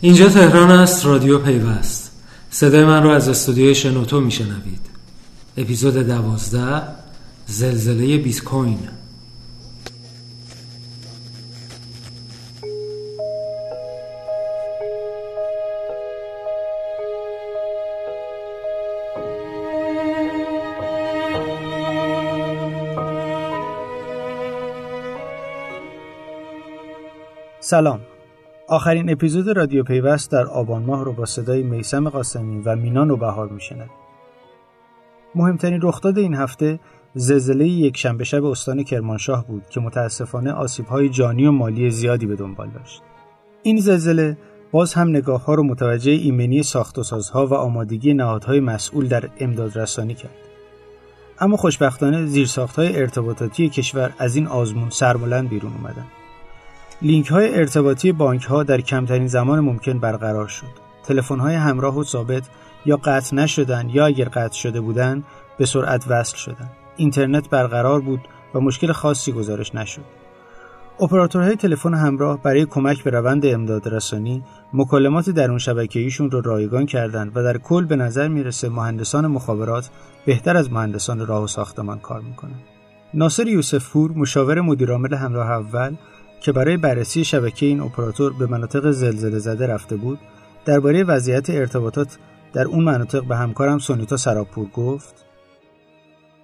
اینجا تهران است رادیو پیوست. صدای من رو از استودیوی شنوتو میشنوید. اپیزود دوازده زلزله بیت کوین سلام. آخرین اپیزود رادیو پیوست در آبان ماه رو با صدای میسم قاسمی و مینا نوبهار میشنوید مهمترین رخداد این هفته زلزله یک شنبه شب استان کرمانشاه بود که متاسفانه آسیب‌های جانی و مالی زیادی به دنبال داشت. این زلزله باز هم نگاه ها رو متوجه ایمنی ساخت و سازها و آمادگی نهادهای مسئول در امداد رسانی کرد. اما خوشبختانه زیرساختهای ارتباطاتی کشور از این آزمون سربلند بیرون اومدن. لینک های ارتباطی بانک ها در کمترین زمان ممکن برقرار شد. تلفن های همراه و ثابت یا قطع نشدن یا اگر قطع شده بودند به سرعت وصل شدند. اینترنت برقرار بود و مشکل خاصی گزارش نشد. اپراتورهای تلفن همراه برای کمک به روند امداد رسانی مکالمات درون شبکه‌ایشون رو رایگان کردند و در کل به نظر می‌رسه مهندسان مخابرات بهتر از مهندسان راه و ساختمان کار می‌کنن. ناصر یوسفپور مشاور مدیرعامل همراه اول که برای بررسی شبکه این اپراتور به مناطق زلزله زده رفته بود درباره وضعیت ارتباطات در اون مناطق به همکارم سونیتا سراپور گفت.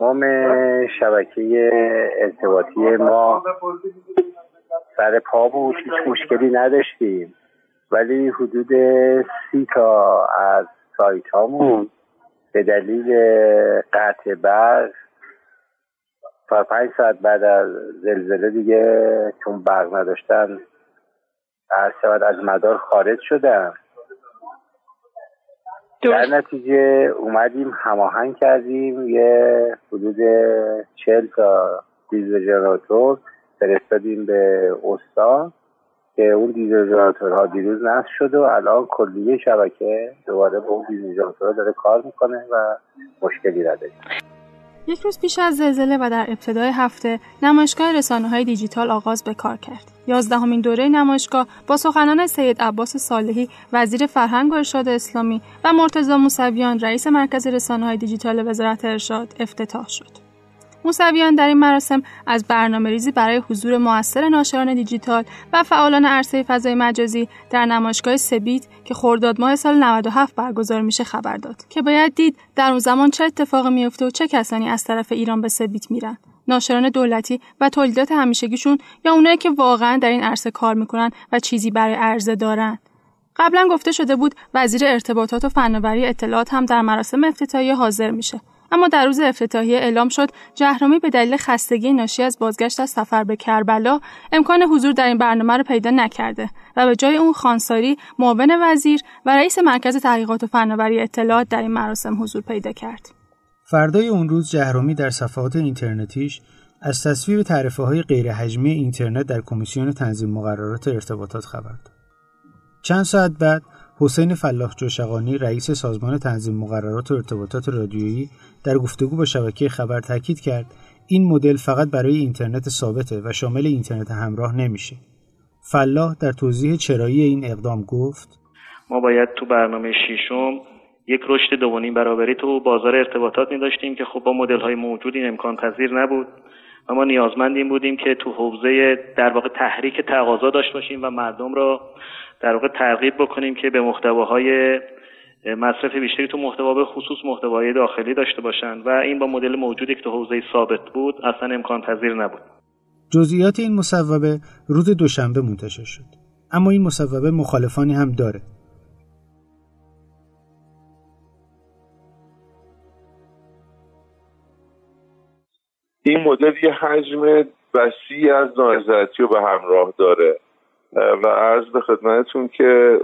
نام شبکه ارتباطی ما سر پا بود هیچ مشکلی نداشتیم. ولی حدود سی تا از سایت هامون به دلیل قطع برق تا پنج ساعت بعد از زلزله دیگه چون برق نداشتن هر شود از مدار خارج شدن در نتیجه اومدیم هماهنگ کردیم. یه حدود چل تا دیزل جنراتور فرستادیم به استا که اون دیزل جنراتورها دیروز نصب شده و الان کلیه شبکه دوباره به اون دیزل جنراتورها داره کار می‌کنه و مشکلی نداریم. یک روز پیش از زلزله و در ابتدای هفته نمایشگاه رسانه های دیجیتال آغاز به کار کرد. یازدهمین دوره نمایشگاه با سخنان سید عباس صالحی وزیر فرهنگ و ارشاد اسلامی و مرتضی موسویان رئیس مرکز رسانه های دیجیتال وزارت ارشاد افتتاح شد. موسویان در این مراسم از برنامه ریزی برای حضور موثر ناشران دیجیتال و فعالان عرصه فضای مجازی در نمایشگاه سبیت که خرداد ماه سال 97 برگزار میشه خبر داد که باید دید در اون زمان چه اتفاقی میفته و چه کسانی از طرف ایران به سبیت میرن. ناشران دولتی و تولیدات همیشگیشون یا اونایی که واقعا در این عرصه کار می‌کنن و چیزی برای عرضه دارن. قبلا گفته شده بود وزیر ارتباطات و فناوری اطلاعات هم در مراسم افتتاحیه حاضر میشه. اما در روز افتتاحیه اعلام شد جهرومی به دلیل خستگی ناشی از بازگشت از سفر به کربلا امکان حضور در این برنامه را پیدا نکرده و به جای اون خانساری معاون وزیر و رئیس مرکز تحقیقات و فناوری اطلاعات در این مراسم حضور پیدا کرد فردای اون روز جهرومی در صفحات اینترنتیش از تصویب تعرفه های غیر اینترنت در کمیسیون تنظیم مقررات ارتباطات خبر داد. چند ساعت بعد حسین فلاح جوشقانی رئیس سازمان تنظیم مقررات و ارتباطات رادیویی در گفتگو با شبکه خبر تاکید کرد این مدل فقط برای اینترنت ثابته و شامل اینترنت همراه نمیشه. فلاح در توضیح چرایی این اقدام گفت ما باید تو برنامه شیشم یک رشد دومین برابری تو بازار ارتباطات می داشتیم که خب با مدل های موجود این امکان پذیر نبود و ما نیازمند این بودیم که تو حوزه در واقع تحریک تقاضا داشته باشیم و مردم را در واقع ترغیب بکنیم که به محتواهای مصرف بیشتری تو محتوا به خصوص محتوای داخلی داشته باشند. و این با مدل موجودی که تو حوزه ثابت بود اصلا امکان پذیر نبود. جزئیات این مصوبه روز دوشنبه منتشر شد. اما این مصوبه مخالفانی هم داره. این مدل یه حجم وسیع از نارضایتی رو به همراه داره. و عرض به خدمتتون که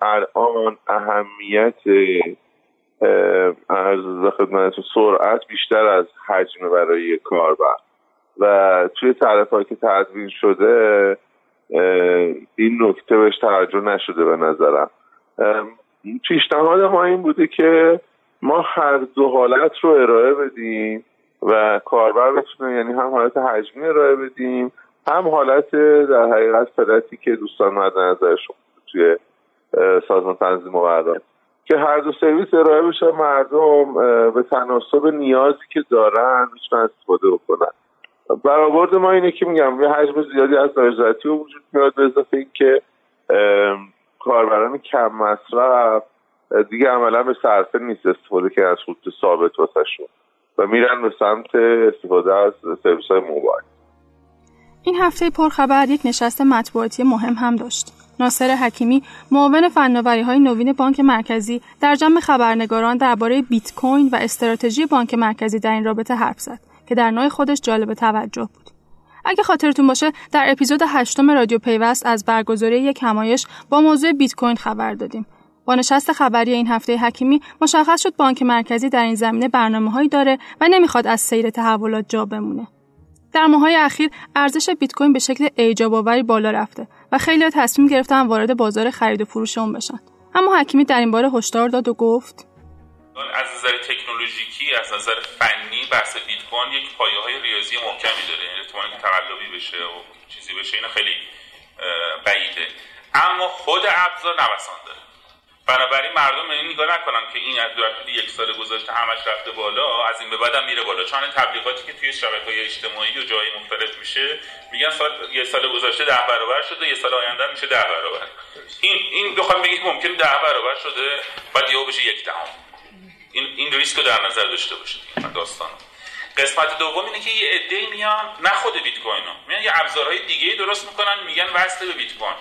الان اهمیت عرض به خدمتتون سرعت بیشتر از حجم برای کاربر. و توی تعریف که تدوین شده این نکته بهش توجه نشده به نظرم. پیشنهاد ما این بوده که ما هر دو حالت رو ارائه بدیم. و کاربر بتونه یعنی هم حالت حجمی ارائه بدیم هم حالت در حقیقت فلتی که دوستان مد نظرشون توی سازمان تنظیم مقررات که هر دو سرویس ارائه بشه مردم به تناسب نیازی که دارن می‌تونن استفاده بکنن. برآورد ما اینه که میگم یه حجم زیادی از نارضایتی وجود میاد به اضافه اینکه کاربران کم مصرف دیگه عملا به صرفه نیست استفاده از خطوط ثابت واسه و میرن به سمت استفاده از سرویس های موبایل این هفته پرخبر یک نشست مطبوعاتی مهم هم داشت. ناصر حکیمی معاون فناوری های نوین بانک مرکزی در جمع خبرنگاران درباره بیت کوین و استراتژی بانک مرکزی در این رابطه حرف زد که در نوع خودش جالب توجه بود. اگه خاطرتون باشه در اپیزود هشتم رادیو پیوست از برگزاری یک همایش با موضوع بیت کوین خبر دادیم. با نشست خبری این هفته حکیمی مشخص شد بانک مرکزی در این زمینه برنامه هایی داره و نمی‌خواد از سیر تحولات جا بمونه. در ماهای اخیر ارزش بیت کوین به شکل ایجاب آوری بالا رفته و خیلی تصمیم گرفتن وارد بازار خرید و فروش اون بشن. اما حکیمی در این باره هشدار داد و گفت از نظر تکنولوژیکی از نظر فنی بحث بیت کوین یک پایه های ریاضی محکمی داره. یعنی احتمال تقلبی بشه و چیزی بشه اینا خیلی بعیده. اما خود ابزار نوسان داره. بنابراین مردم این نگاه نکنن که این از یک سال گذشته همش رفته بالا از این به بعدم میره بالا. چون تبلیغاتی که توی شبکه های اجتماعی و جای مختلف میشه میگن سال یه سال گذشته ده برابر شده یه سال آینده میشه ده برابر. این این بخوام بگید ممکن ده برابر شده بعد یهو بشه یک دهم. این این ریسک رو در نظر داشته باشید داستان قسمت دوم اینه که یه عده‌ای میان نه خود بیت کوین میان یه ابزارهای دیگه درست می‌کنن میگن وصل به بیت کوین.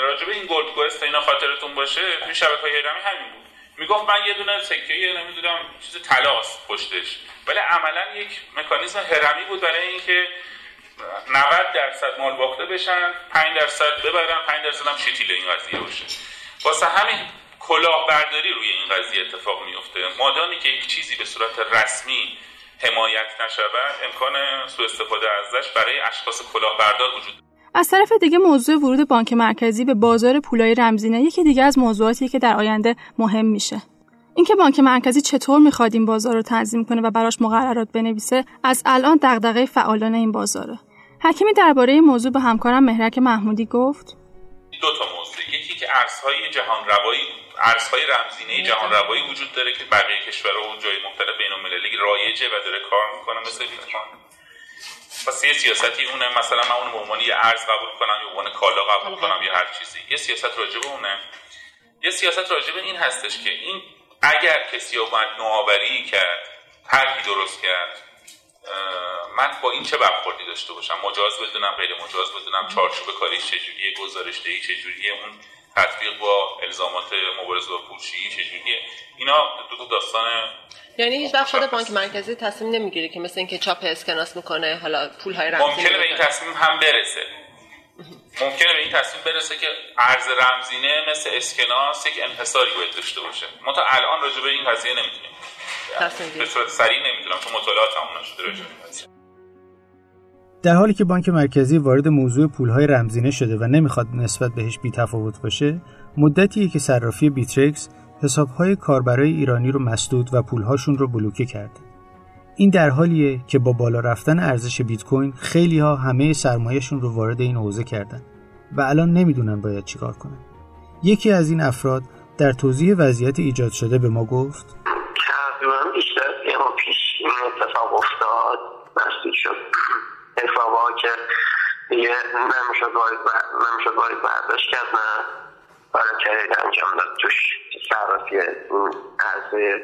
راجع به این گلد کوئست اینا خاطرتون باشه توی شبکه های هرمی همین بود. می‌گفت من یه دونه سکه یه نمی‌دونم چیز طلاست پشتش. ولی عملا یک مکانیزم هرمی بود برای اینکه 90 درصد مال باخته بشن 5 درصد ببرن 5 درصد هم شتیل این قضیه باشه. واسه همین کلاهبرداری روی این قضیه اتفاق میفته مادامی که یک چیزی به صورت رسمی حمایت نشود امکان سوء استفاده ازش برای اشخاص کلاهبردار وجود از طرف دیگه موضوع ورود بانک مرکزی به بازار پولای رمزینه یکی دیگه از موضوعاتی که در آینده مهم میشه. اینکه بانک مرکزی چطور می‌خواد این بازار رو تنظیم کنه و براش مقررات بنویسه از الان دغدغه فعالان این بازاره. حکیمی درباره این موضوع به همکارم مهرک محمودی گفت دو تا موضوع یکی که ارزهای جهان روایی ارزهای رمزینه جهان روایی وجود داره که بقیه کشورها و جای مختلف بین المللی رایجه و داره کار می‌کنه مثل بیت پس یه سیاستی اونه مثلا من اون به عنوان یه ارز قبول کنم یا عنوان کالا قبول کنم یا هر چیزی. یه سیاست راجع به اونه. یه سیاست راجع به این هستش که این اگر کسی اومد نوآوری کرد طرحی درست کرد من با این چه برخوردی داشته باشم؟ مجاز بدونم غیر مجاز بدونم چارچوب کاریش چجوریه گزارش دهی چجوریه اون تطبیق با الزامات مبارزه با پولشویی چجوریه؟ اینا دو تا داستان یعنی هیچ وقت خود بانک مرکزی تصمیم نمی‌گیره که مثل اینکه چاپ اسکناس می‌کنه حالا پول های رمزی ممکنه به این تصمیم هم برسه. ممکنه به این تصمیم برسه که ارز رمزینه مثل اسکناس یک انحصاری باید داشته باشه. ما تا الان راجع به این قضیه نمی‌تونیم. به صورت سریع نمی‌تونم تو مطالعات هم نشده راجع در حالی که بانک مرکزی وارد موضوع پولهای رمزینه شده و نمی‌خواد نسبت بهش بیتفاوت باشه مدتیه که صرافی بیترکس حسابهای کاربرای ایرانی رو مسدود و پولهاشون رو بلوکه کرده. این در حالیه که با بالا رفتن ارزش بیت کوین خیلی ها همه سرمایهشون رو وارد این حوزه کردن و الان نمی‌دونن باید چیکار کنن. یکی از این افراد در توضیح وضعیت ایجاد شده به ما گفت تقریبا بیشتر پیش این اتفاق افتاد مسدود شد حسابها که دیگه نمی‌شد وارد برداشت کرد نه. برای ترید انجام داد. توش صرافی اون ارزهای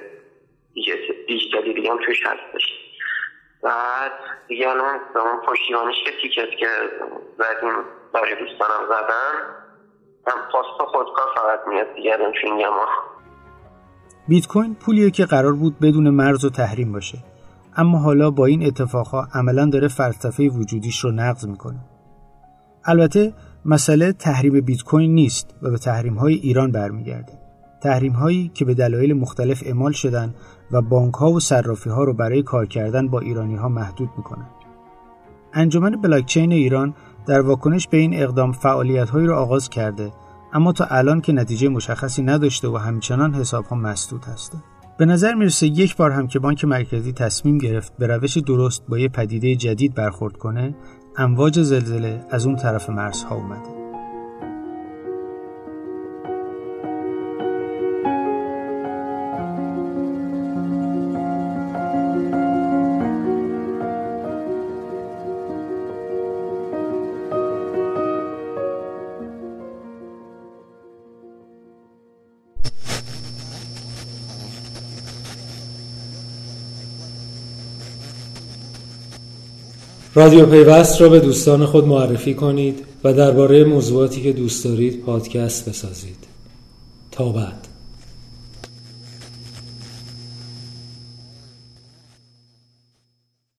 دیجیتالی دیگه هم توش هستش. بعد دیگه الان اون پشتیبانیش که تیکت که زدیم برای دوستانم زدن هم پاستا خودکار فقط میاد دیگه الان توی بیت کوین پولیه که قرار بود بدون مرز و تحریم باشه. اما حالا با این اتفاقها عملا داره فلسفه وجودیش رو نقض می‌کنه. البته مسئله تحریم بیت کوین نیست و به تحریم های ایران برمیگرده. تحریم هایی که به دلایل مختلف اعمال شدن و بانک ها و صرافی ها رو برای کار کردن با ایرانی ها محدود می‌کنن. انجمن بلاکچین ایران در واکنش به این اقدام فعالیت هایی را آغاز کرده اما تا الان که نتیجه مشخصی نداشته و همچنان حساب ها مسدود هسته به نظر می‌رسه یک بار هم که بانک مرکزی تصمیم گرفت به روش درست با یه پدیده جدید برخورد کنه امواج زلزله از اون طرف مرزها اومده. رادیو پیوست را به دوستان خود معرفی کنید و درباره موضوعاتی که دوست دارید پادکست بسازید. تا بعد.